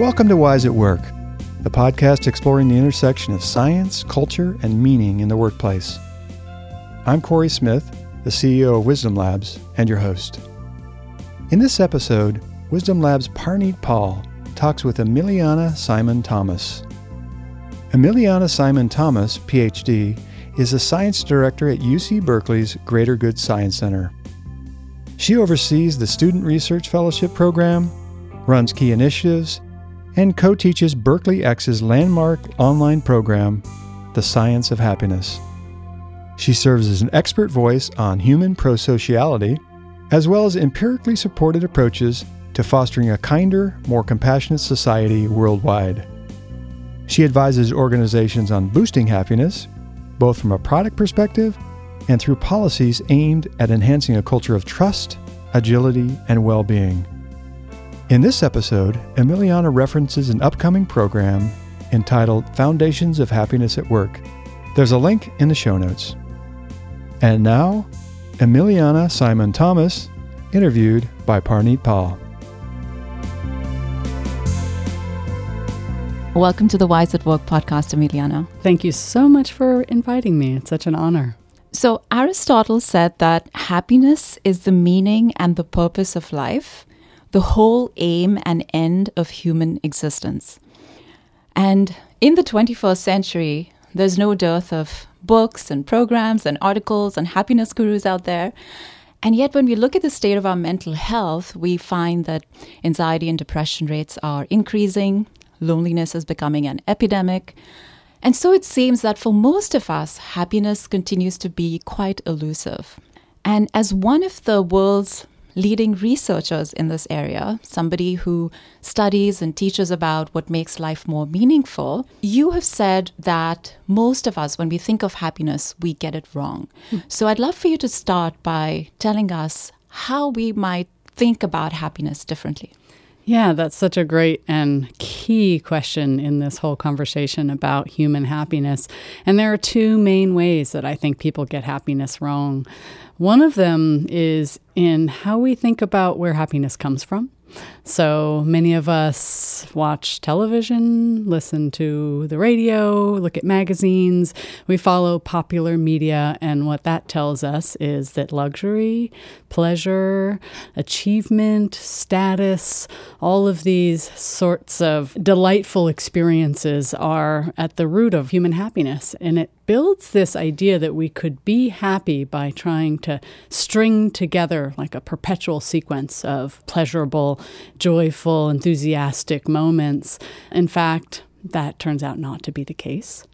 Welcome to Wise at Work, the podcast exploring the intersection of science, culture, and meaning in the workplace. I'm Corey Smith, the CEO of Wisdom Labs, and your host. In this episode, Wisdom Labs Parneet Paul talks with Emiliana Simon Thomas. Emiliana Simon Thomas, PhD, is a science director at UC Berkeley's Greater Good Science Center. She oversees the Student Research Fellowship Program, runs key initiatives, and co teaches BerkeleyX's landmark online program, The Science of Happiness. She serves as an expert voice on human prosociality, as well as empirically supported approaches to fostering a kinder, more compassionate society worldwide. She advises organizations on boosting happiness, both from a product perspective and through policies aimed at enhancing a culture of trust, agility, and well being. In this episode, Emiliana references an upcoming program entitled Foundations of Happiness at Work. There's a link in the show notes. And now, Emiliana Simon Thomas, interviewed by Parneet Paul. Welcome to the Wise at Work podcast, Emiliana. Thank you so much for inviting me. It's such an honor. So, Aristotle said that happiness is the meaning and the purpose of life, the whole aim and end of human existence. And in the 21st century, there's no dearth of books and programs and articles and happiness gurus out there. And yet, when we look at the state of our mental health, we find that anxiety and depression rates are increasing, loneliness is becoming an epidemic. And so it seems that for most of us, happiness continues to be quite elusive. And as one of the world's leading researchers in this area, somebody who studies and teaches about what makes life more meaningful, you have said that most of us, when we think of happiness, we get it wrong. Mm. So I'd love for you to start by telling us how we might think about happiness differently. Yeah, that's such a great and key question in this whole conversation about human happiness. And there are two main ways that I think people get happiness wrong. One of them is in how we think about where happiness comes from. So many of us watch television, listen to the radio, look at magazines. We follow popular media, and what that tells us is that luxury, pleasure, achievement, status, all of these sorts of delightful experiences are at the root of human happiness. And it builds this idea that we could be happy by trying to string together like a perpetual sequence of pleasurable, joyful, enthusiastic moments. In fact, that turns out not to be the case.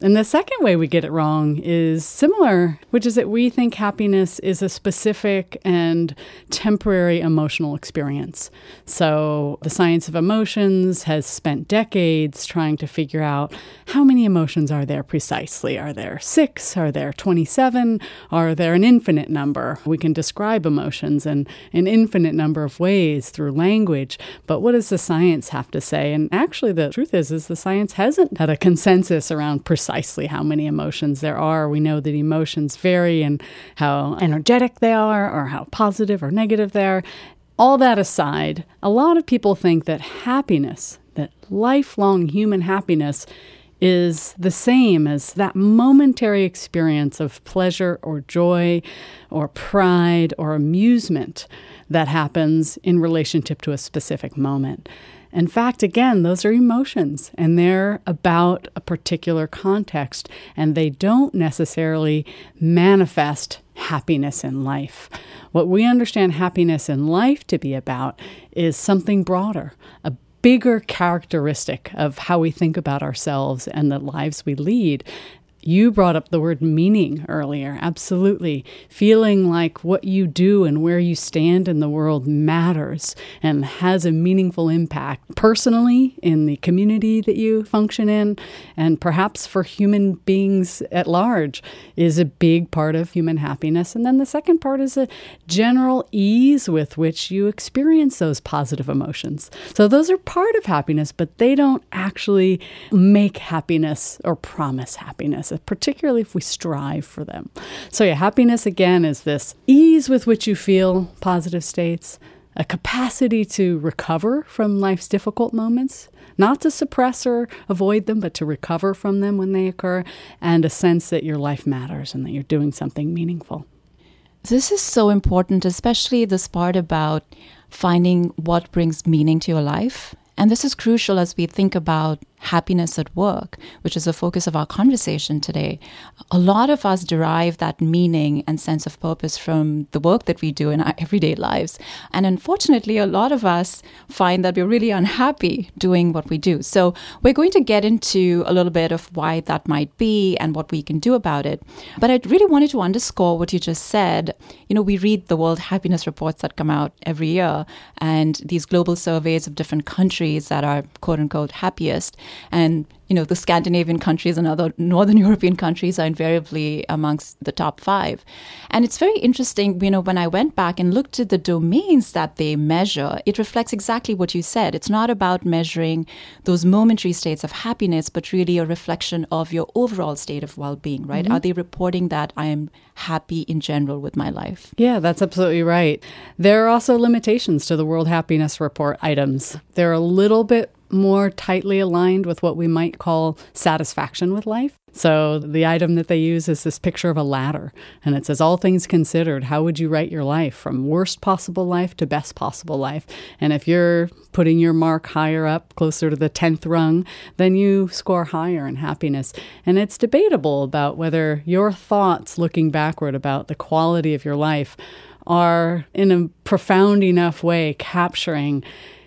And the second way we get it wrong is similar, which is that we think happiness is a specific and temporary emotional experience. So, the science of emotions has spent decades trying to figure out how many emotions are there precisely. Are there six? Are there 27? Are there an infinite number? We can describe emotions in an infinite number of ways through language, but what does the science have to say? And actually, the truth is, is the science hasn't had a consensus around precisely how many emotions there are. We know that emotions vary and how energetic they are, or how positive or negative they are. All that aside, a lot of people think that happiness, that lifelong human happiness, is the same as that momentary experience of pleasure or joy or pride or amusement that happens in relationship to a specific moment. In fact, again, those are emotions and they're about a particular context and they don't necessarily manifest happiness in life. What we understand happiness in life to be about is something broader, a bigger characteristic of how we think about ourselves and the lives we lead. You brought up the word meaning earlier. Absolutely. Feeling like what you do and where you stand in the world matters and has a meaningful impact personally in the community that you function in, and perhaps for human beings at large, is a big part of human happiness. And then the second part is a general ease with which you experience those positive emotions. So those are part of happiness, but they don't actually make happiness or promise happiness particularly if we strive for them. So, yeah, happiness again is this ease with which you feel positive states, a capacity to recover from life's difficult moments, not to suppress or avoid them, but to recover from them when they occur, and a sense that your life matters and that you're doing something meaningful. This is so important, especially this part about finding what brings meaning to your life. And this is crucial as we think about happiness at work, which is the focus of our conversation today, a lot of us derive that meaning and sense of purpose from the work that we do in our everyday lives. And unfortunately, a lot of us find that we're really unhappy doing what we do. So we're going to get into a little bit of why that might be and what we can do about it. But I really wanted to underscore what you just said. You know, we read the World Happiness Reports that come out every year and these global surveys of different countries that are quote unquote happiest. And you know, the Scandinavian countries and other Northern European countries are invariably amongst the top five. And it's very interesting, you know, when I went back and looked at the domains that they measure, it reflects exactly what you said. It's not about measuring those momentary states of happiness, but really a reflection of your overall state of well being, right? Mm-hmm. Are they reporting that I am happy in general with my life? Yeah, that's absolutely right. There are also limitations to the World Happiness Report items. They're a little bit more tightly aligned with what we might call satisfaction with life. So the item that they use is this picture of a ladder, and it says, All things considered, how would you rate your life from worst possible life to best possible life? And if you're putting your mark higher up, closer to the 10th rung, then you score higher in happiness. And it's debatable about whether your thoughts looking backward about the quality of your life are in a profound enough way capturing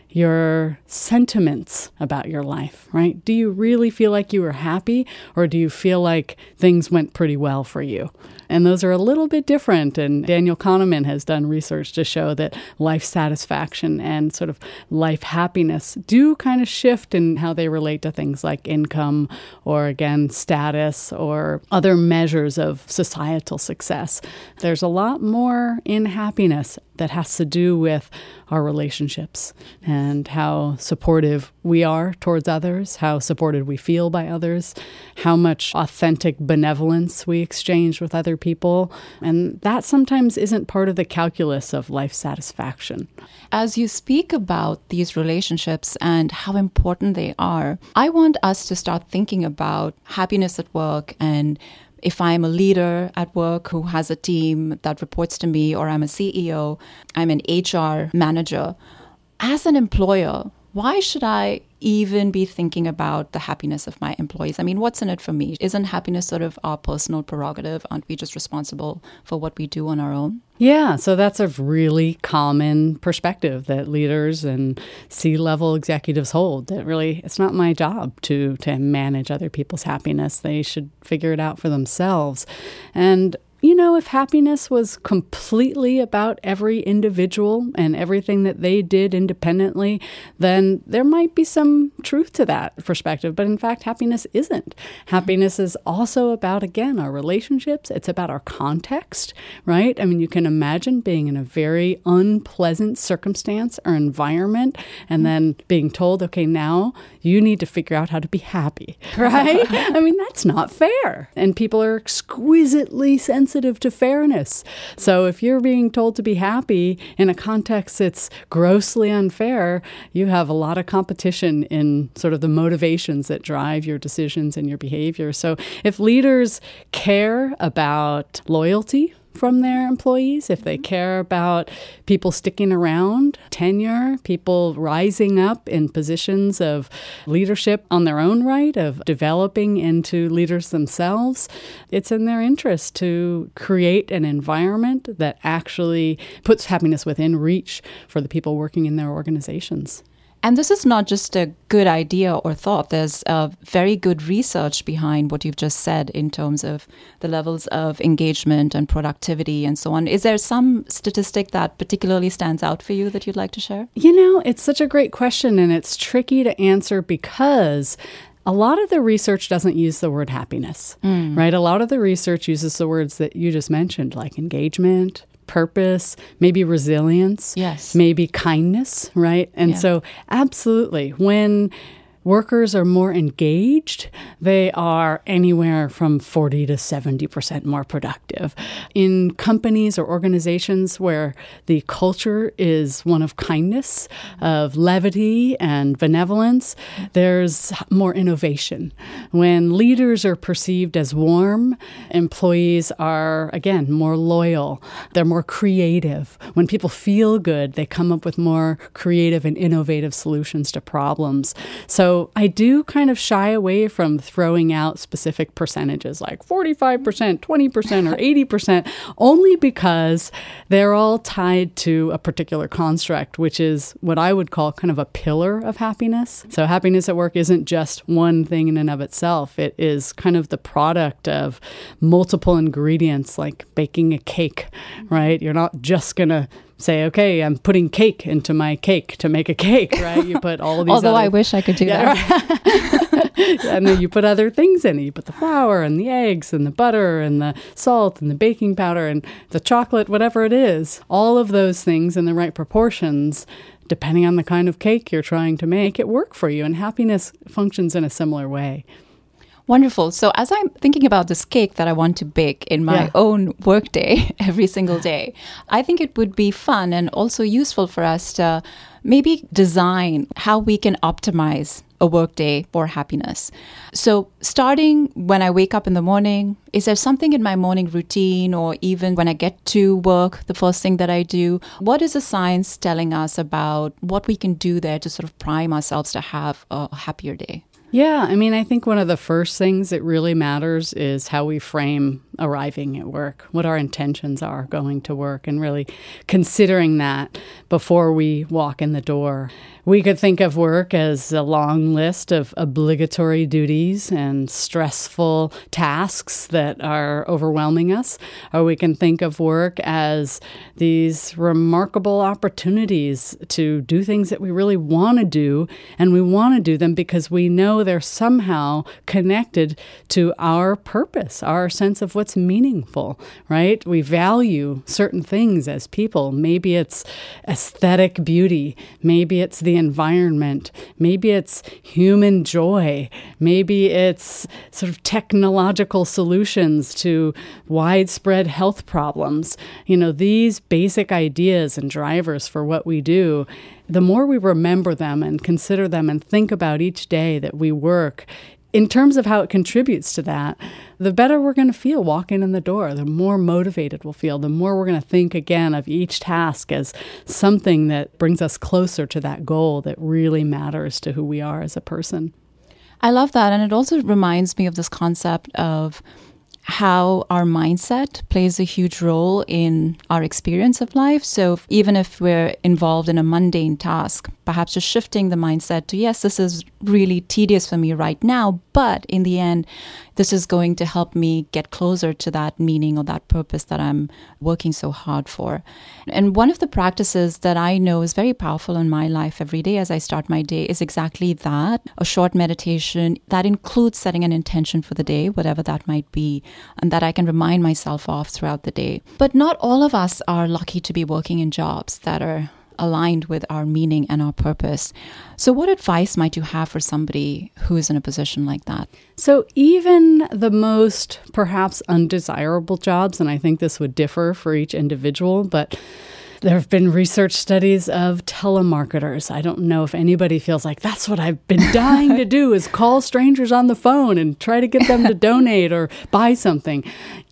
your sentiments about your life, right? Do you really feel like you were happy or do you feel like things went pretty well for you? And those are a little bit different. And Daniel Kahneman has done research to show that life satisfaction and sort of life happiness do kind of shift in how they relate to things like income or, again, status or other measures of societal success. There's a lot more in happiness that has to do with our relationships and how supportive we are towards others, how supported we feel by others, how much authentic benevolence we exchange with other people. And that sometimes isn't part of the calculus of life satisfaction. As you speak about these relationships and how important they are, I want us to start thinking about happiness at work and if I'm a leader at work who has a team that reports to me, or I'm a CEO, I'm an HR manager, as an employer, why should I even be thinking about the happiness of my employees? I mean, what's in it for me? Isn't happiness sort of our personal prerogative? Aren't we just responsible for what we do on our own? Yeah, so that's a really common perspective that leaders and C level executives hold. That really, it's not my job to, to manage other people's happiness. They should figure it out for themselves. And you know, if happiness was completely about every individual and everything that they did independently, then there might be some truth to that perspective. But in fact, happiness isn't. Happiness is also about, again, our relationships, it's about our context, right? I mean, you can imagine being in a very unpleasant circumstance or environment and then being told, okay, now you need to figure out how to be happy, right? I mean, that's not fair. And people are exquisitely sensitive sensitive to fairness. So if you're being told to be happy in a context that's grossly unfair, you have a lot of competition in sort of the motivations that drive your decisions and your behavior. So if leaders care about loyalty, from their employees, if they mm-hmm. care about people sticking around, tenure, people rising up in positions of leadership on their own right, of developing into leaders themselves, it's in their interest to create an environment that actually puts happiness within reach for the people working in their organizations. And this is not just a good idea or thought. There's a very good research behind what you've just said in terms of the levels of engagement and productivity and so on. Is there some statistic that particularly stands out for you that you'd like to share? You know, it's such a great question and it's tricky to answer because a lot of the research doesn't use the word happiness, mm. right? A lot of the research uses the words that you just mentioned, like engagement, purpose, maybe resilience, yes, maybe kindness, right? And yeah. so, absolutely, when workers are more engaged, they are anywhere from 40 to 70% more productive. In companies or organizations where the culture is one of kindness, of levity and benevolence, there's more innovation. When leaders are perceived as warm, employees are, again, more loyal, they're more creative. When people feel good, they come up with more creative and innovative solutions to problems. So I do kind of shy away from throwing out specific percentages like 45%, 20%, or 80%, only because they're all tied to a particular construct, which is what I would call kind of a pillar of happiness. So, happiness at work isn't just one thing in and of itself, it is kind of the product of multiple ingredients like baking a cake, right? You're not just going to say, okay, I'm putting cake into my cake to make a cake, right? You put all of these. Although other, I wish I could do yeah, that. Right? and then you put other things in it. You put the flour and the eggs and the butter and the salt and the baking powder and the chocolate, whatever it is. All of those things in the right proportions depending on the kind of cake you're trying to make, it work for you. And happiness functions in a similar way. Wonderful. So, as I'm thinking about this cake that I want to bake in my yeah. own workday every single day, I think it would be fun and also useful for us to maybe design how we can optimize a workday for happiness. So, starting when I wake up in the morning, is there something in my morning routine or even when I get to work, the first thing that I do? What is the science telling us about what we can do there to sort of prime ourselves to have a happier day? Yeah, I mean, I think one of the first things that really matters is how we frame arriving at work, what our intentions are going to work, and really considering that before we walk in the door. We could think of work as a long list of obligatory duties and stressful tasks that are overwhelming us, or we can think of work as these remarkable opportunities to do things that we really want to do, and we want to do them because we know they're somehow connected to our purpose, our sense of what's meaningful, right? We value certain things as people. Maybe it's aesthetic beauty, maybe it's the environment. Maybe it's human joy. Maybe it's sort of technological solutions to widespread health problems. You know, these basic ideas and drivers for what we do the more we remember them and consider them and think about each day that we work in terms of how it contributes to that, the better we're going to feel walking in the door, the more motivated we'll feel, the more we're going to think again of each task as something that brings us closer to that goal that really matters to who we are as a person. I love that. And it also reminds me of this concept of how our mindset plays a huge role in our experience of life. So even if we're involved in a mundane task, perhaps just shifting the mindset to, yes, this is really tedious for me right now, but in the end, this is going to help me get closer to that meaning or that purpose that I'm working so hard for. And one of the practices that I know is very powerful in my life every day as I start my day is exactly that a short meditation that includes setting an intention for the day, whatever that might be, and that I can remind myself of throughout the day. But not all of us are lucky to be working in jobs that are aligned with our meaning and our purpose. So, what advice might you have for somebody who is in a position like that? So, even the most perhaps undesirable jobs, and I think this would differ for each individual, but there have been research studies of telemarketers. I don't know if anybody feels like that's what I've been dying to do is call strangers on the phone and try to get them to donate or buy something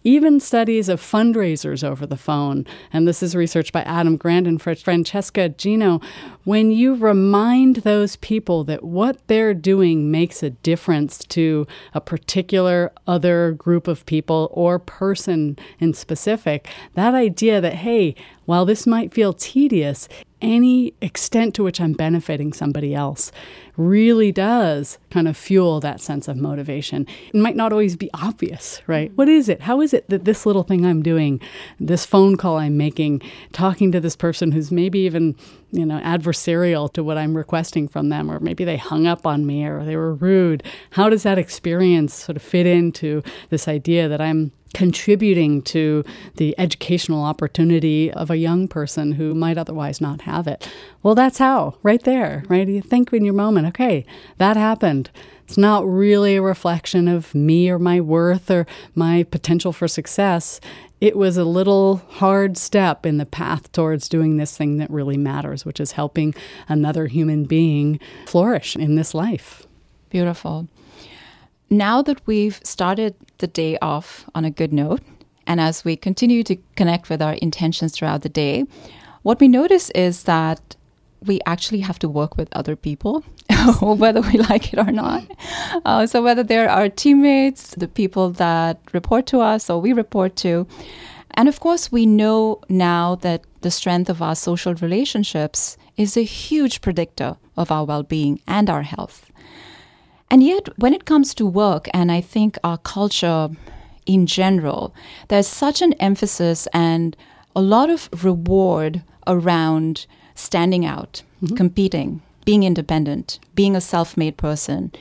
even studies of fundraisers over the phone. And this is research by Adam Grant and Francesca Gino. When you remind those people that what they're doing makes a difference to a particular other group of people or person in specific, that idea that, hey, while this might feel tedious, any extent to which I'm benefiting somebody else really does kind of fuel that sense of motivation. It might not always be obvious, right? What is it? How is it that this little thing I'm doing, this phone call I'm making, talking to this person who's maybe even you know, adversarial to what I'm requesting from them, or maybe they hung up on me or they were rude. How does that experience sort of fit into this idea that I'm contributing to the educational opportunity of a young person who might otherwise not have it? Well, that's how, right there, right? You think in your moment, okay, that happened. It's not really a reflection of me or my worth or my potential for success it was a little hard step in the path towards doing this thing that really matters, which is helping another human being flourish in this life. Beautiful. Now that we've started the day off on a good note, and as we continue to connect with our intentions throughout the day, what we notice is that we actually have to work with other people, whether we like it or not. Uh, so, whether they're our teammates, the people that report to us or we report to. And of course, we know now that the strength of our social relationships is a huge predictor of our well being and our health. And yet, when it comes to work, and I think our culture in general, there's such an emphasis and a lot of reward around standing out, mm-hmm. competing, being independent, being a self made person,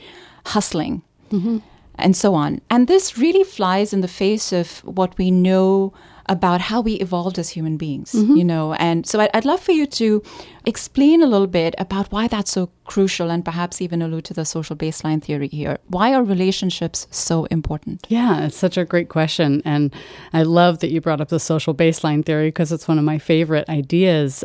hustling, mm-hmm. and so on. And this really flies in the face of what we know about how we evolved as human beings, mm-hmm. you know. And so I'd, I'd, love for you to explain a little bit about why that's so crucial and perhaps even allude to the social baseline theory here. Why are relationships so important? Yeah, it's such a great question. And I love that you brought up the social baseline theory because it's one of my favorite ideas.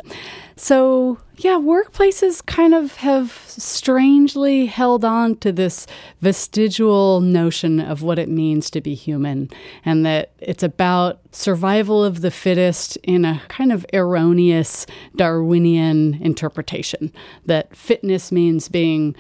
So, yeah, workplaces kind of have strangely held on to this vestigial notion of what it means to be human, and that it's about survival of the fittest in a kind of erroneous Darwinian interpretation. That fitness means being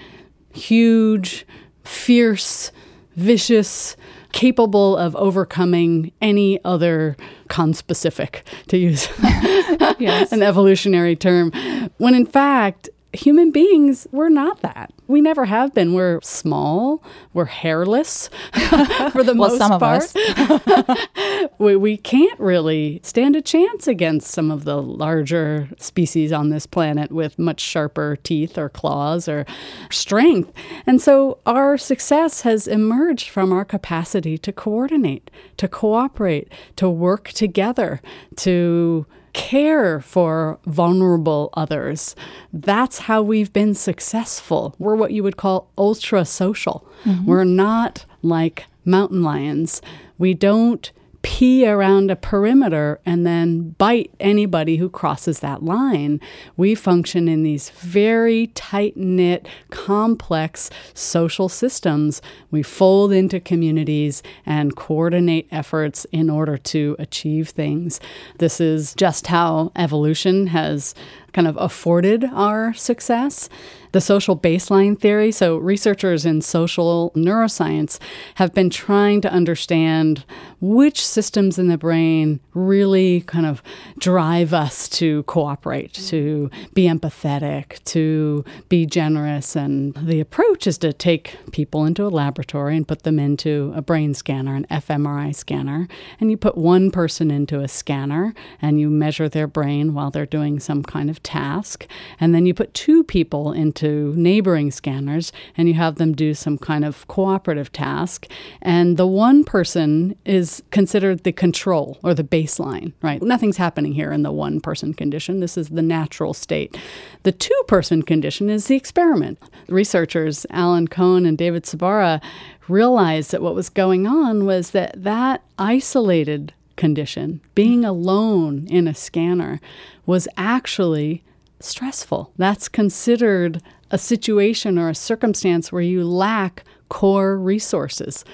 huge, fierce, vicious, capable of overcoming any other conspecific, to use an evolutionary term, when in fact, human beings, we're not that. We never have been. We're small. We're hairless for the well, most some part. Of us. we, we can't really stand a chance against some of the larger species on this planet with much sharper teeth or claws or strength. And so our success has emerged from our capacity to coordinate, to cooperate, to work together, to care for vulnerable others. That's how we've been successful. We're what you would call ultra social. Mm-hmm. We're not like mountain lions. We don't pee around a perimeter and then bite anybody who crosses that line. We function in these very tight knit, complex social systems. We fold into communities and coordinate efforts in order to achieve things. This is just how evolution has kind of afforded our success the social baseline theory. So, researchers in social neuroscience have been trying to understand which systems in the brain really kind of drive us to cooperate, to be empathetic, to be generous. And the approach is to take people into a laboratory and put them into a brain scanner, an fMRI scanner, and you put one person into a scanner and you measure their brain while they're doing some kind of task. And then you put two people into to neighboring scanners and you have them do some kind of cooperative task. And the one person is considered the control or the baseline, right? Nothing's happening here in the one person condition. This is the natural state. The two person condition is the experiment. Researchers Alan Cohen and David Sbarra realized that what was going on was that that isolated condition, being alone in a scanner, was actually stressful. That's considered a situation or a circumstance where you lack core resources.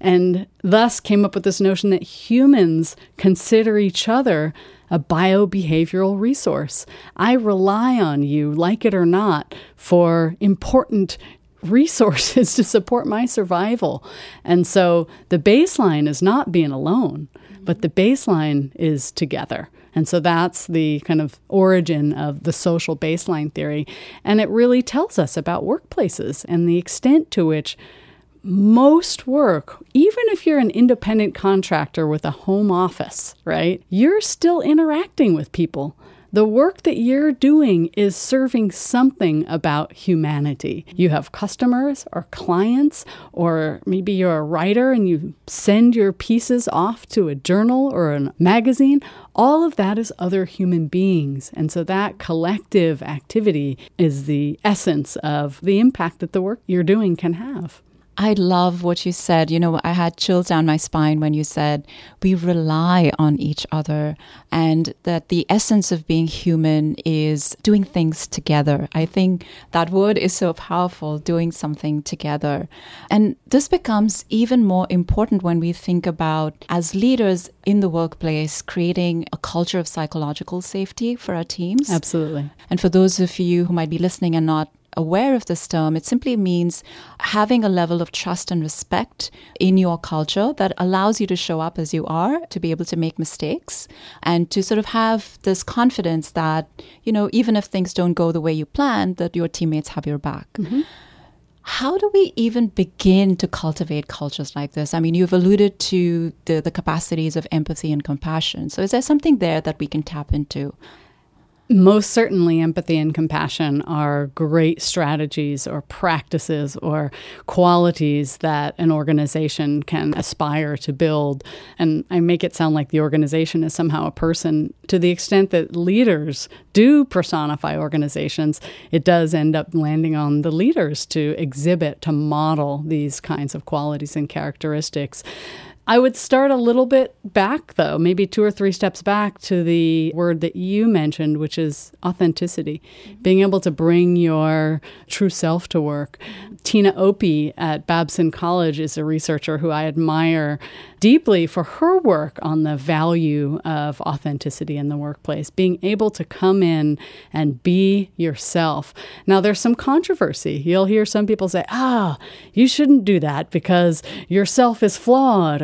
And thus came up with this notion that humans consider each other a biobehavioral resource. I rely on you, like it or not, for important resources to support my survival. And so the baseline is not being alone, but the baseline is together. And so that's the kind of origin of the social baseline theory. And it really tells us about workplaces and the extent to which most work, even if you're an independent contractor with a home office, right, you're still interacting with people the work that you're doing is serving something about humanity. You have customers or clients, or maybe you're a writer and you send your pieces off to a journal or a magazine. All of that is other human beings. And so that collective activity is the essence of the impact that the work you're doing can have. I love what you said. You know, I had chills down my spine when you said we rely on each other and that the essence of being human is doing things together. I think that word is so powerful, doing something together. And this becomes even more important when we think about, as leaders in the workplace, creating a culture of psychological safety for our teams. Absolutely. And for those of you who might be listening and not aware of this term, it simply means having a level of trust and respect in your culture that allows you to show up as you are, to be able to make mistakes, and to sort of have this confidence that, you know, even if things don't go the way you planned, that your teammates have your back. Mm-hmm. How do we even begin to cultivate cultures like this? I mean, you've alluded to the, the capacities of empathy and compassion. So, is there something there that we can tap into? Most certainly empathy and compassion are great strategies or practices or qualities that an organization can aspire to build. And i make it sound like the organization is somehow a person. To the extent that leaders do personify organizations it does end up landing on the leaders to exhibit to model these kinds of qualities and characteristics I would start a little bit back, though, maybe two or three steps back to the word that you mentioned, which is authenticity, mm-hmm. being able to bring your true self to work. Tina Opie at Babson College is a researcher who I admire deeply for her work on the value of authenticity in the workplace, being able to come in and be yourself. Now, there's some controversy. You'll hear some people say, ah, you shouldn't do that because yourself is flawed,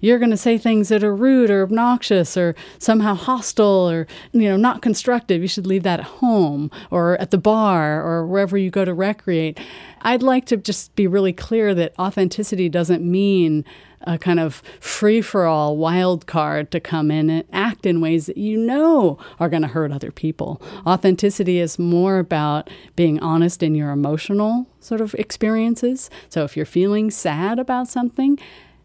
you're going to say things that are rude or obnoxious or somehow hostile or, you know, not constructive. You should leave that at home or at the bar or wherever you go to recreate. I'd like to just be really clear that authenticity doesn't mean a kind of free for all wild card to come in and act in ways that you know are going to hurt other people. Authenticity is more about being honest in your emotional sort of experiences. So if you're feeling sad about something,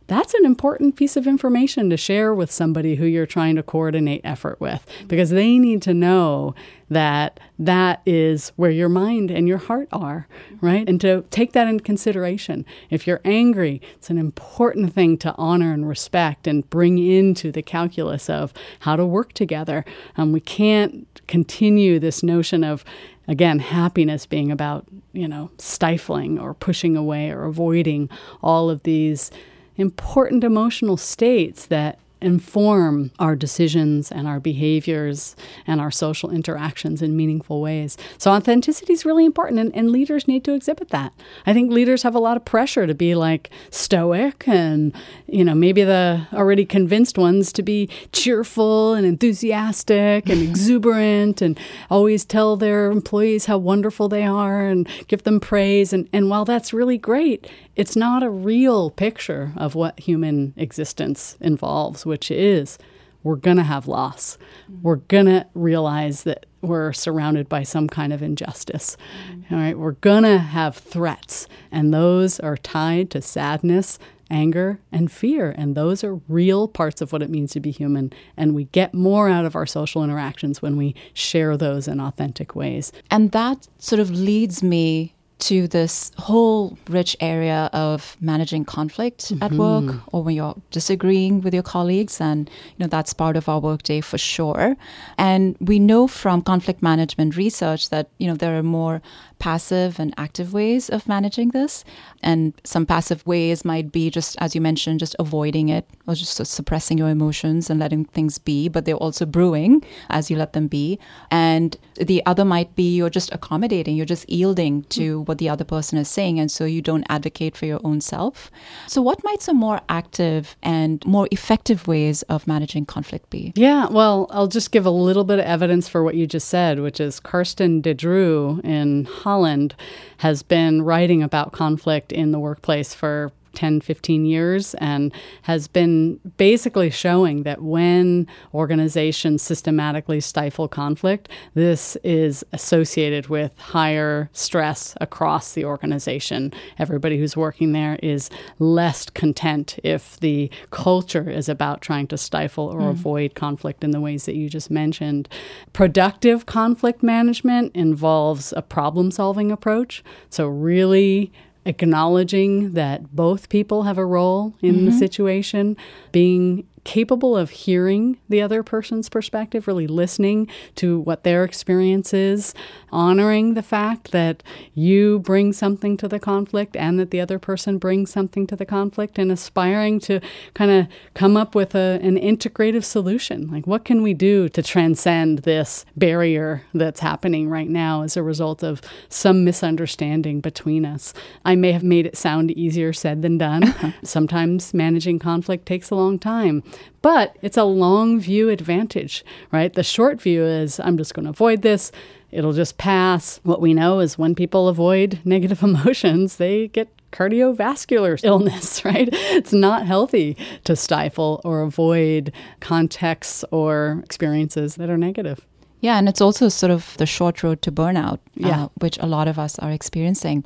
that's an important piece of information to share with somebody who you're trying to coordinate effort with because they need to know that that is where your mind and your heart are, right? And to take that into consideration. If you're angry, it's an important thing to honor and respect and bring into the calculus of how to work together. Um, we can't continue this notion of again happiness being about you know stifling or pushing away or avoiding all of these important emotional states that inform our decisions and our behaviors and our social interactions in meaningful ways. So authenticity is really important and, and, leaders need to exhibit that. I think leaders have a lot of pressure to be like stoic and you know maybe the already convinced ones to be cheerful and enthusiastic and exuberant and always tell their employees how wonderful they are and give them praise and, and while that's really great, it's not a real picture of what human existence involves which is we're going to have loss. Mm-hmm. We're going to realize that we're surrounded by some kind of injustice. Mm-hmm. All right, we're going to have threats, and those are tied to sadness, anger, and fear. And those are real parts of what it means to be human. And we get more out of our social interactions when we share those in authentic ways. And that sort of leads me to this whole rich area of managing conflict mm-hmm. at work or when you're disagreeing with your colleagues and you know that's part of our workday for sure and we know from conflict management research that you know there are more passive and active ways of managing this. And some passive ways might be just, as you mentioned, just avoiding it or just suppressing your emotions and letting things be, but they're also brewing as you let them be. And the other might be you're just accommodating, you're just yielding to what the other person is saying. And so you don't advocate for your own self. So, what might some more active and more effective ways of managing conflict be? Yeah, well, I'll just give a little bit of evidence for what you just said, which is Carsten De Dreu in Holland has been writing about conflict in the workplace for 10, 15 years and has been basically showing that when organizations systematically stifle conflict, this is associated with higher stress across the organization. Everybody who's working there is less content if the culture is about trying to stifle or mm. avoid conflict in the ways that you just mentioned. Productive conflict management involves a problem solving approach. So, really acknowledging that both people have a role in mm-hmm. the situation, being capable of hearing the other person's perspective, really listening to what their experience is, honoring the fact that you bring something to the conflict and that the other person brings something to the conflict, and aspiring to kind of come up with a, an integrative solution. Like, what can we do to transcend this barrier that's happening right now as a result of some misunderstanding between us? I may have made it sound easier said than done. Sometimes managing conflict takes a long time. But it's a long view advantage, right? The short view is I'm just going to avoid this. It'll just pass. What we know is when people avoid negative emotions, they get cardiovascular illness, right? It's not healthy to stifle or avoid contexts or experiences that are negative. Yeah, and it's also sort of the short road to burnout, uh, yeah. Uh, which a lot of us are experiencing.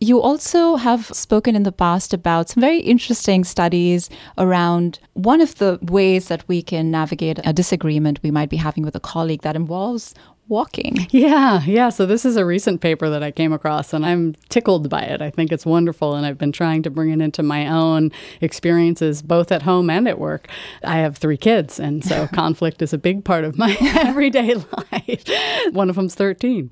You also have spoken in the past about some very interesting studies around one of the ways that we can navigate a disagreement we might be having with a colleague that involves walking. Yeah, yeah. So this is a recent paper that I came across and I'm tickled by it. I think it's wonderful and I've been trying to bring it into my own experiences both at home and at work. I have 3 kids and so conflict is a big part of my everyday life. One of them's 13.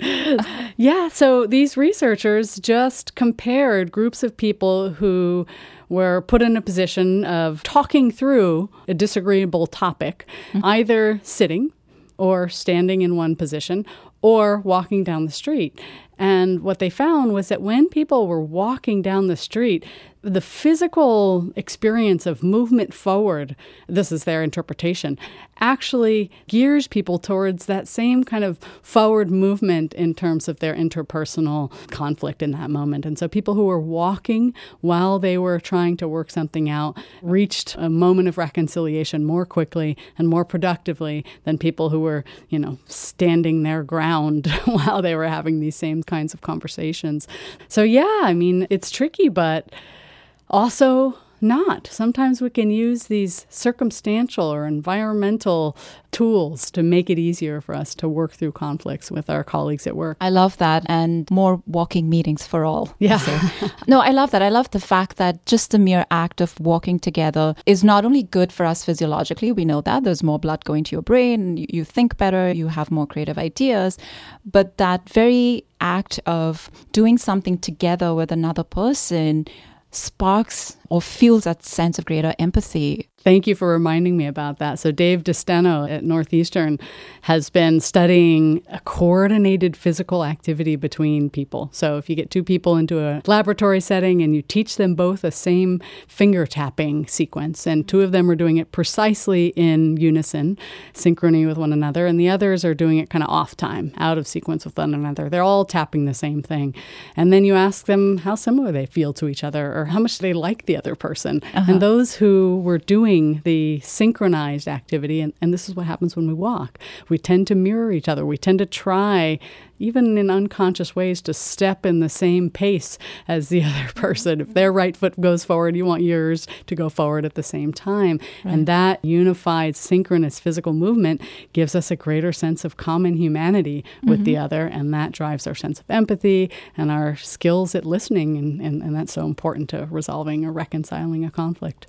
Yeah, so these researchers just compared groups of people who were put in a position of talking through a disagreeable topic, mm-hmm. either sitting or standing in one position or walking down the street. And what they found was that when people were walking down the street, the physical experience of movement forward, this is their interpretation, actually gears people towards that same kind of forward movement in terms of their interpersonal conflict in that moment. And so people who were walking while they were trying to work something out reached a moment of reconciliation more quickly and more productively than people who were, you know, standing their ground while they were having these same kinds of conversations. So, yeah, I mean, it's tricky, but also not. Sometimes we can use these circumstantial or environmental tools to make it easier for us to work through conflicts with our colleagues at work. I love that. And more walking meetings for all. Yeah. no, I love that. I love the fact that just the mere act of walking together is not only good for us physiologically, we know that there's more blood going to your brain, you think better, you have more creative ideas, but that very act of doing something together with another person sparks or feels that sense of greater empathy Thank you for reminding me about that. So, Dave DeSteno at Northeastern has been studying a coordinated physical activity between people. So, if you get two people into a laboratory setting and you teach them both the same finger tapping sequence, and two of them are doing it precisely in unison, synchrony with one another, and the others are doing it kind of off time, out of sequence with one another, they're all tapping the same thing. And then you ask them how similar they feel to each other or how much they like the other person. Uh-huh. And those who were doing doing the synchronized activity, and, and this is what happens when we walk. We tend to mirror each other. We tend to try, even in unconscious ways, to step in the same pace as the other person. If their right foot goes forward, you want yours to go forward at the same time. Right. And that unified, synchronous physical movement gives us a greater sense of common humanity with mm-hmm. the other, and that drives our sense of empathy and our skills at listening, and, and, and that's so important to resolving or reconciling a conflict.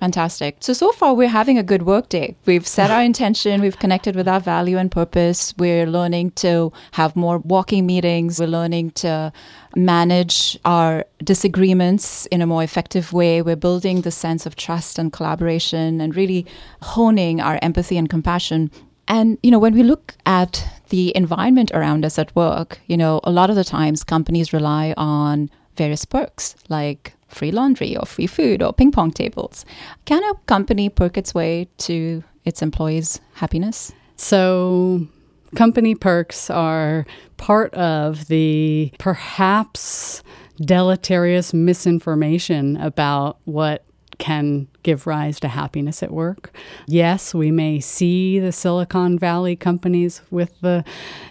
Fantastic. So, so far, we're having a good work day. We've set our intention, we've connected with our value and purpose. We're learning to have more walking meetings. We're learning to manage our disagreements in a more effective way. We're building the sense of trust and collaboration and really honing our empathy and compassion. And, you know, when we look at the environment around us at work, you know, a lot of the times companies rely on various perks like free laundry or free food or ping pong tables. Can a company perk its way to its employees' happiness? So, company perks are part of the perhaps deleterious misinformation about what can give rise to happiness at work. Yes, we may see the Silicon Valley companies with the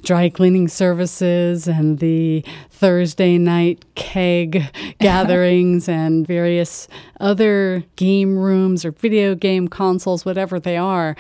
dry cleaning services and the Thursday night keg gatherings and various other game rooms or video game consoles, whatever they are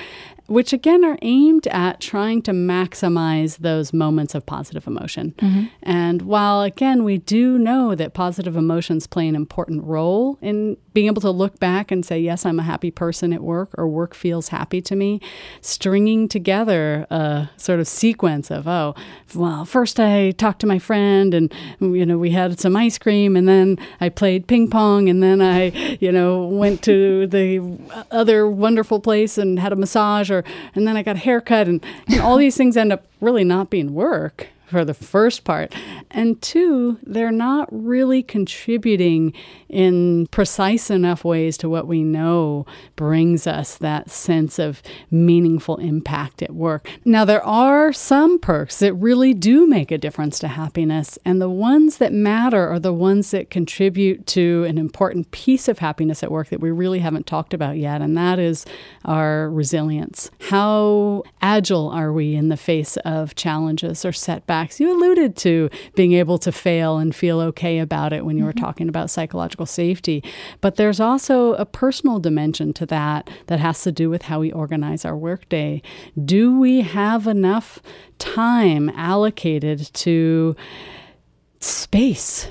which again are aimed at trying to maximize those moments of positive emotion. Mm-hmm. And while again, we do know that positive emotions play an important role in being able to look back and say, yes, I'm a happy person at work or work feels happy to me, stringing together a sort of sequence of, oh, well, first I talked to my friend and, you know, we had some ice cream and then I played ping pong and then I, you know, went to the other wonderful place and had a massage or and then I got a haircut and, and all these things end up really not being work for the first part. And two, they're not really contributing in precise enough ways to what we know brings us that sense of meaningful impact at work. Now, there are some perks that really do make a difference to happiness, and the ones that matter are the ones that contribute to an important piece of happiness at work that we really haven't talked about yet, and that is our resilience. How agile are we in the face of challenges or setbacks? You alluded to being able to fail and feel okay about it when you were mm-hmm. talking about psychological safety. But there's also a personal dimension to that that has to do with how we organize our workday. Do we have enough time allocated to space?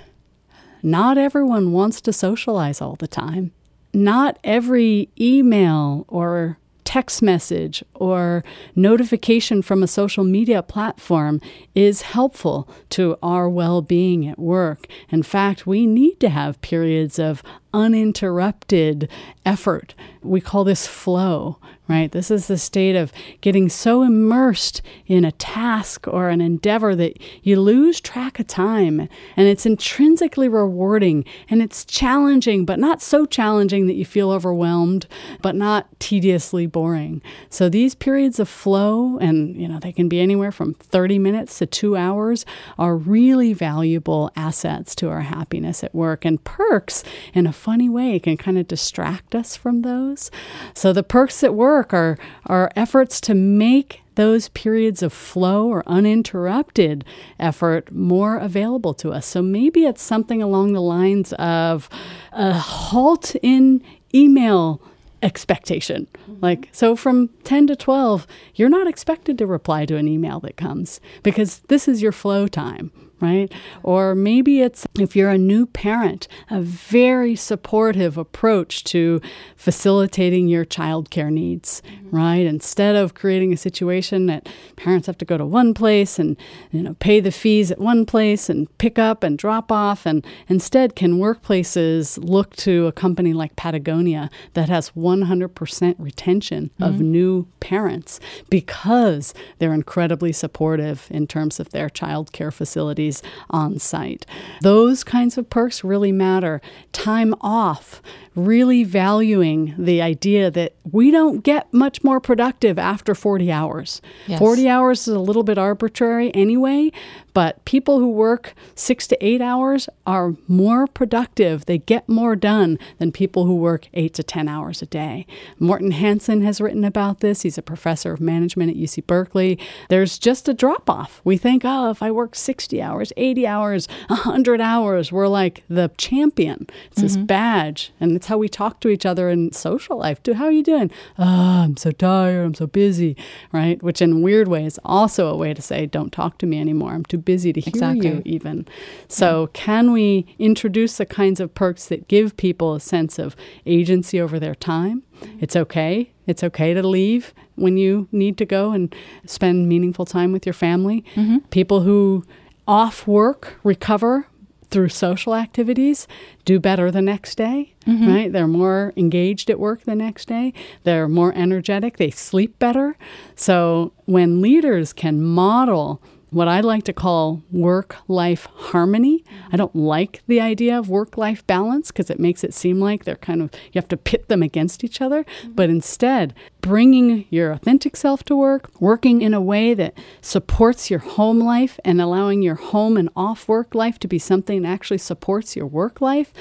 Not everyone wants to socialize all the time. Not every email or text message or notification from a social media platform is helpful to our well being at work. In fact, we need to have periods of uninterrupted effort. We call this flow, right? This is the state of getting so immersed in a task or an endeavor that you lose track of time. And it's intrinsically rewarding and it's challenging, but not so challenging that you feel overwhelmed, but not tediously boring. So these periods of flow, and you know, they can be anywhere from 30 minutes to two hours, are really valuable assets to our happiness at work. And perks in a funny way it can kind of distract us from those. So the perks at work are, are efforts to make those periods of flow or uninterrupted effort more available to us. So maybe it's something along the lines of a halt in email expectation. Mm-hmm. Like, so from 10 to 12, you're not expected to reply to an email that comes because this is your flow time right? Or maybe it's if you're a new parent, a very supportive approach to facilitating your childcare needs, mm-hmm. right? Instead of creating a situation that parents have to go to one place and you know pay the fees at one place and pick up and drop off and instead can workplaces look to a company like Patagonia that has 100% retention mm-hmm. of new parents because they're incredibly supportive in terms of their childcare facilities facilities on site. Those kinds of perks really matter. Time off, really valuing the idea that we don't get much more productive after 40 hours. Yes. 40 hours is a little bit arbitrary anyway, but people who work six to eight hours are more productive. They get more done than people who work eight to 10 hours a day. Morten Hansen has written about this. He's a professor of management at UC Berkeley. There's just a drop off. We think, oh, if I work 60 hours, 80 hours, 100 hours, we're like the champion. It's mm-hmm. this badge. And it's how we talk to each other in social life. How are you doing? Oh, I'm so tired. I'm so busy, right? Which in weird ways also a way to say, don't talk to me anymore. I'm too busy to hear exactly. you even. So yeah. can we introduce the kinds of perks that give people a sense of agency over their time? It's okay. It's okay to leave when you need to go and spend meaningful time with your family. Mm-hmm. People who off work recover through social activities do better the next day, mm-hmm. right? They're more engaged at work the next day. They're more energetic. They sleep better. So when leaders can model what I like to call work life harmony. I don't like the idea of work life balance because it makes it seem like they're kind of, you have to pit them against each other. Mm-hmm. But instead, bringing your authentic self to work, working in a way that supports your home life and allowing your home and off work life to be something that actually supports your work life.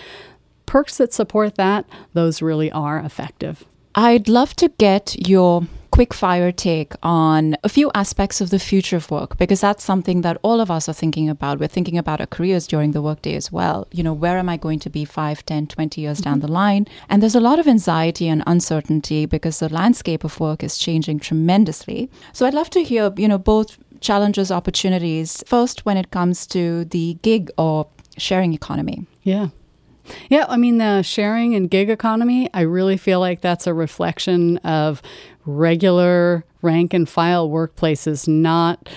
Perks that support that, those really are effective. I'd love to get your quick fire take on a few aspects of the future of work because that's something that all of us are thinking about. We're thinking about our careers during the workday as well. You know, where am I going to be 5, 10, 20 years mm-hmm. down the line? And there's a lot of anxiety and uncertainty because the landscape of work is changing tremendously. So I'd love to hear, you know, both challenges, opportunities. First, when it comes to the gig or sharing economy. Yeah. Yeah, I mean, the sharing and gig economy, I really feel like that's a reflection of regular rank and file workplaces not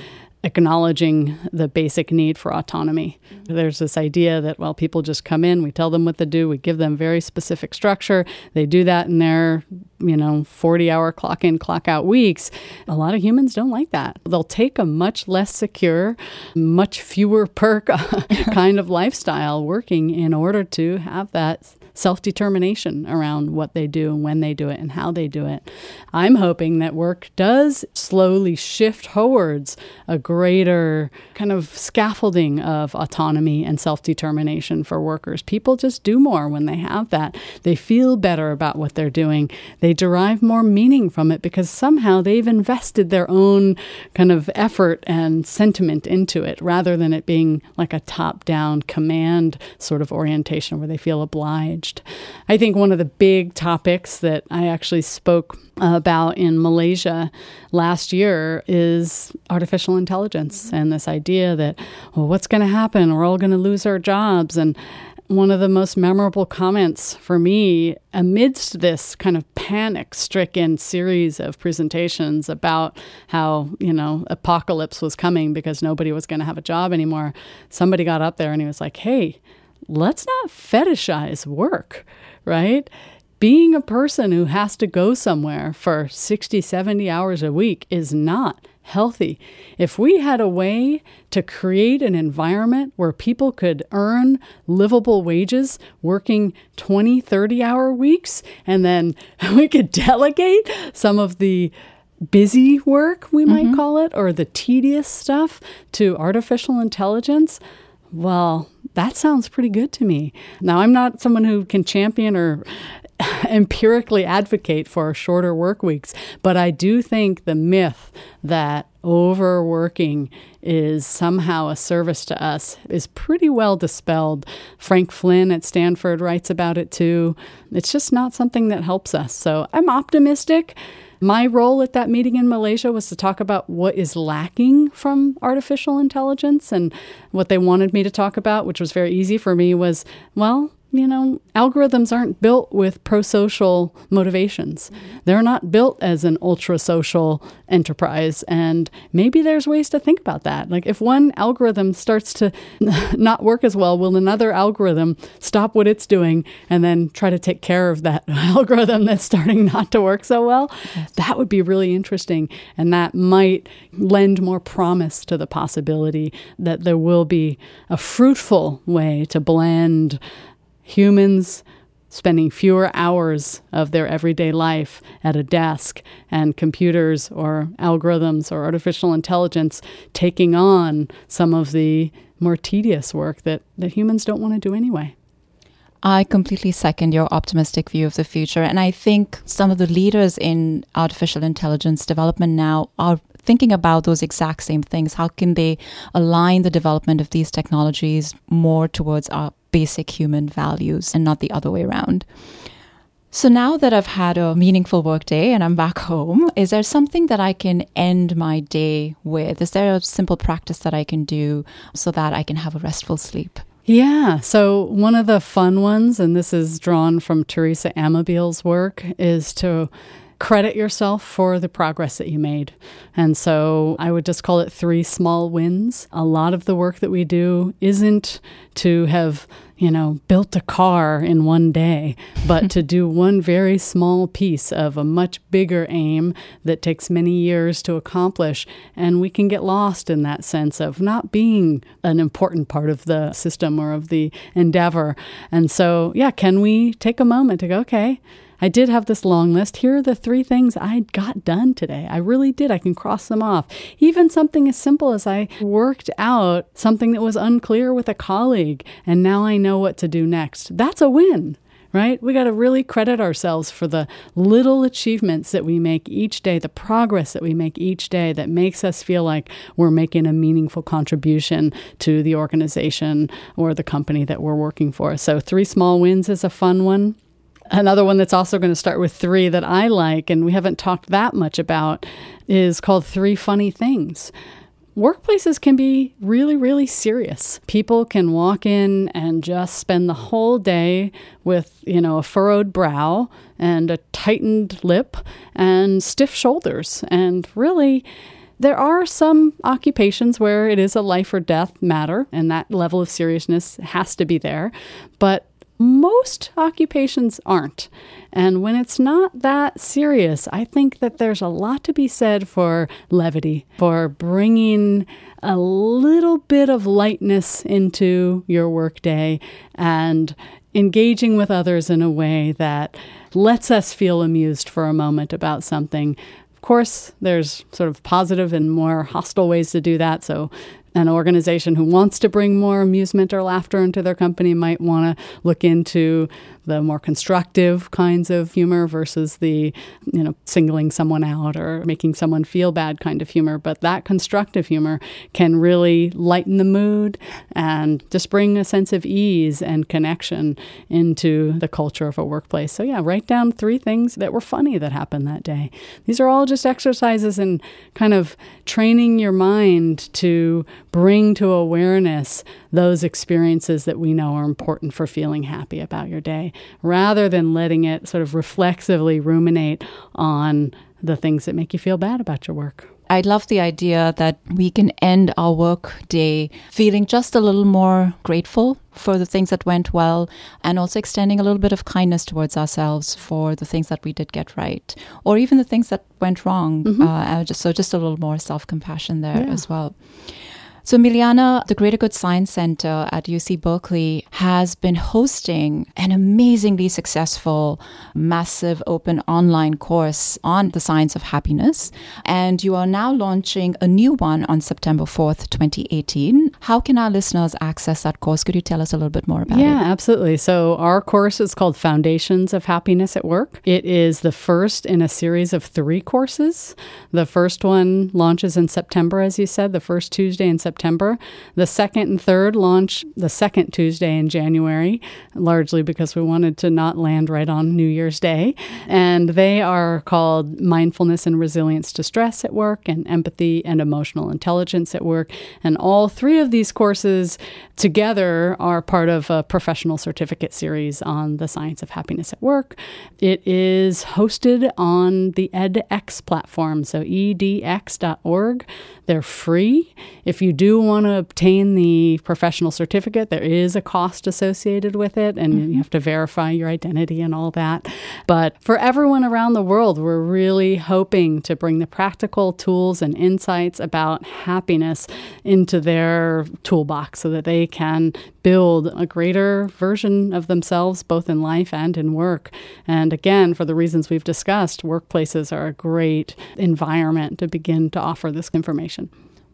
acknowledging the basic need for autonomy. Mm-hmm. There's this idea that, well, people just come in, we tell them what to do, we give them very specific structure. They do that in their, you know, 40 hour clock in, clock out weeks. A lot of humans don't like that. They'll take a much less secure, much fewer perk kind of lifestyle working in order to have that self determination around what they do and when they do it and how they do it. I'm hoping that work does slowly shift towards a greater kind of scaffolding of autonomy and self determination for workers. People just do more when they have that. They feel better about what they're doing, they derive more meaning from it because somehow they've invested their own kind of effort and sentiment into it rather than it being like a top down command sort of orientation where they feel obliged. I think one of the big topics that I actually spoke about in Malaysia last year is artificial intelligence mm-hmm. and this idea that, well, what's going to happen? We're all going to lose our jobs. And one of the most memorable comments for me amidst this kind of panic stricken series of presentations about how, you know, apocalypse was coming because nobody was going to have a job anymore. Somebody got up there and he was like, hey, let's not fetishize work, right? Being a person who has to go somewhere for 60, 70 hours a week is not healthy. If we had a way to create an environment where people could earn livable wages working 20, 30 hour weeks, and then we could delegate some of the busy work, we might mm-hmm. call it, or the tedious stuff to artificial intelligence, well, that sounds pretty good to me. Now, I'm not someone who can champion or empirically advocate for shorter work weeks, but I do think the myth that overworking is somehow a service to us is pretty well dispelled. Frank Flynn at Stanford writes about it too. It's just not something that helps us. So I'm optimistic. My role at that meeting in Malaysia was to talk about what is lacking from artificial intelligence. And what they wanted me to talk about, which was very easy for me, was well, you know, algorithms aren't built with pro social motivations. They're not built as an ultra social enterprise. And maybe there's ways to think about that. Like if one algorithm starts to not work as well, will another algorithm stop what it's doing and then try to take care of that algorithm that's starting not to work so well? That would be really interesting. And that might lend more promise to the possibility that there will be a fruitful way to blend humans spending fewer hours of their everyday life at a desk and computers or algorithms or artificial intelligence taking on some of the more tedious work that, that humans don't want to do anyway. I completely second your optimistic view of the future. And I think some of the leaders in artificial intelligence development now are thinking about those exact same things. How can they align the development of these technologies more towards our basic human values and not the other way around? So now that I've had a meaningful work day and I'm back home, is there something that I can end my day with? Is there a simple practice that I can do so that I can have a restful sleep? Yeah. So, one of the fun ones, and this is drawn from Teresa Amabile's work, is to credit yourself for the progress that you made. And so I would just call it three small wins. A lot of the work that we do isn't to have you know, built a car in one day, but to do one very small piece of a much bigger aim that takes many years to accomplish. And we can get lost in that sense of not being an important part of the system or of the endeavor. And so, yeah, can we take a moment to go, okay, I did have this long list. Here are the three things I got done today. I really did. I can cross them off. Even something as simple as I worked out something that was unclear with a colleague, and now I know what to do next. That's a win right? We got to really credit ourselves for the little achievements that we make each day, the progress that we make each day that makes us feel like we're making a meaningful contribution to the organization or the company that we're working for. So, three small wins is a fun one. Another one that's also going to start with three that I like and we haven't talked that much about is called Three Funny Things. Workplaces can be really, really serious. People can walk in and just spend the whole day with, you know, a furrowed brow and a tightened lip and stiff shoulders. And really, there are some occupations where it is a life or death matter, and that level of seriousness has to be there. But most occupations aren't. And when it's not that serious, I think that there's a lot to be said for levity, for bringing a little bit of lightness into your workday and engaging with others in a way that lets us feel amused for a moment about something. Of course, there's sort of positive and more hostile ways to do that. So an organization who wants to bring more amusement or laughter into their company might want to look into the more constructive kinds of humor versus the, you know, singling someone out or making someone feel bad kind of humor. But that constructive humor can really lighten the mood and just bring a sense of ease and connection into the culture of a workplace. So, yeah, write down three things that were funny that happened that day. These are all just exercises in kind of training your mind to bring to awareness those experiences that we know are important for feeling happy about your day, rather than letting it sort of reflexively ruminate on the things that make you feel bad about your work. I love the idea that we can end our work day feeling just a little more grateful for the things that went well and also extending a little bit of kindness towards ourselves for the things that we did get right or even the things that went wrong. Mm-hmm. Uh, just, so just a little more self compassion there yeah. as well. So, Miliana, the Greater Good Science Center at UC Berkeley has been hosting an amazingly successful, massive open online course on the science of happiness. And you are now launching a new one on September 4th, 2018. How can our listeners access that course? Could you tell us a little bit more about yeah, it? Yeah, absolutely. So, our course is called Foundations of Happiness at Work. It is the first in a series of three courses. The first one launches in September, as you said, the first Tuesday in September. September. The second and third launch the second Tuesday in January, largely because we wanted to not land right on New Year's Day. And they are called Mindfulness and Resilience to Stress at Work and Empathy and Emotional Intelligence at Work. And all three of these courses together are part of a professional certificate series on the science of happiness at work. It is hosted on the edX platform, so edx.org. They're free. If you do want to obtain the professional certificate, there is a cost associated with it, and mm-hmm. you have to verify your identity and all that. But for everyone around the world, we're really hoping to bring the practical tools and insights about happiness into their toolbox so that they can build a greater version of themselves, both in life and in work. And again, for the reasons we've discussed, workplaces are a great environment to begin to offer this information.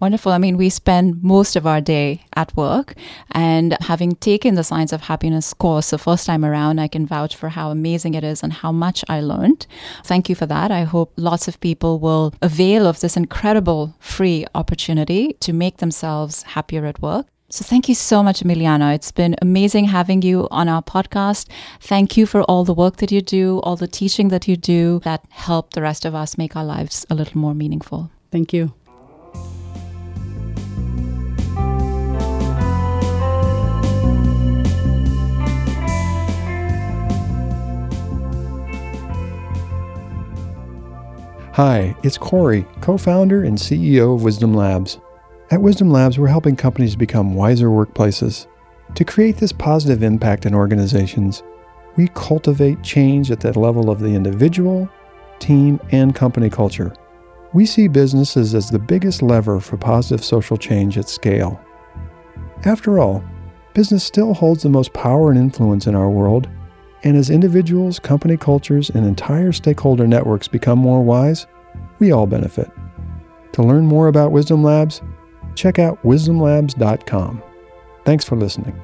Wonderful. I mean, we spend most of our day at work, and having taken the Science of Happiness course the first time around, I can vouch for how amazing it is and how much I learned. Thank you for that. I hope lots of people will avail of this incredible free opportunity to make themselves happier at work. So thank you so much, Emiliana. It's been amazing having you on our podcast. Thank you for all the work that you do, all the teaching that you do that help the rest of us make our lives a little more meaningful. Thank you. Hi, it's Corey, co founder and CEO of Wisdom Labs. At Wisdom Labs, we're helping companies become wiser workplaces. To create this positive impact in organizations, we cultivate change at the level of the individual, team, and company culture. We see businesses as the biggest lever for positive social change at scale. After all, business still holds the most power and influence in our world, and as individuals, company cultures, and entire stakeholder networks become more wise, we all benefit. To learn more about Wisdom Labs, check out wisdomlabs.com. Thanks for listening.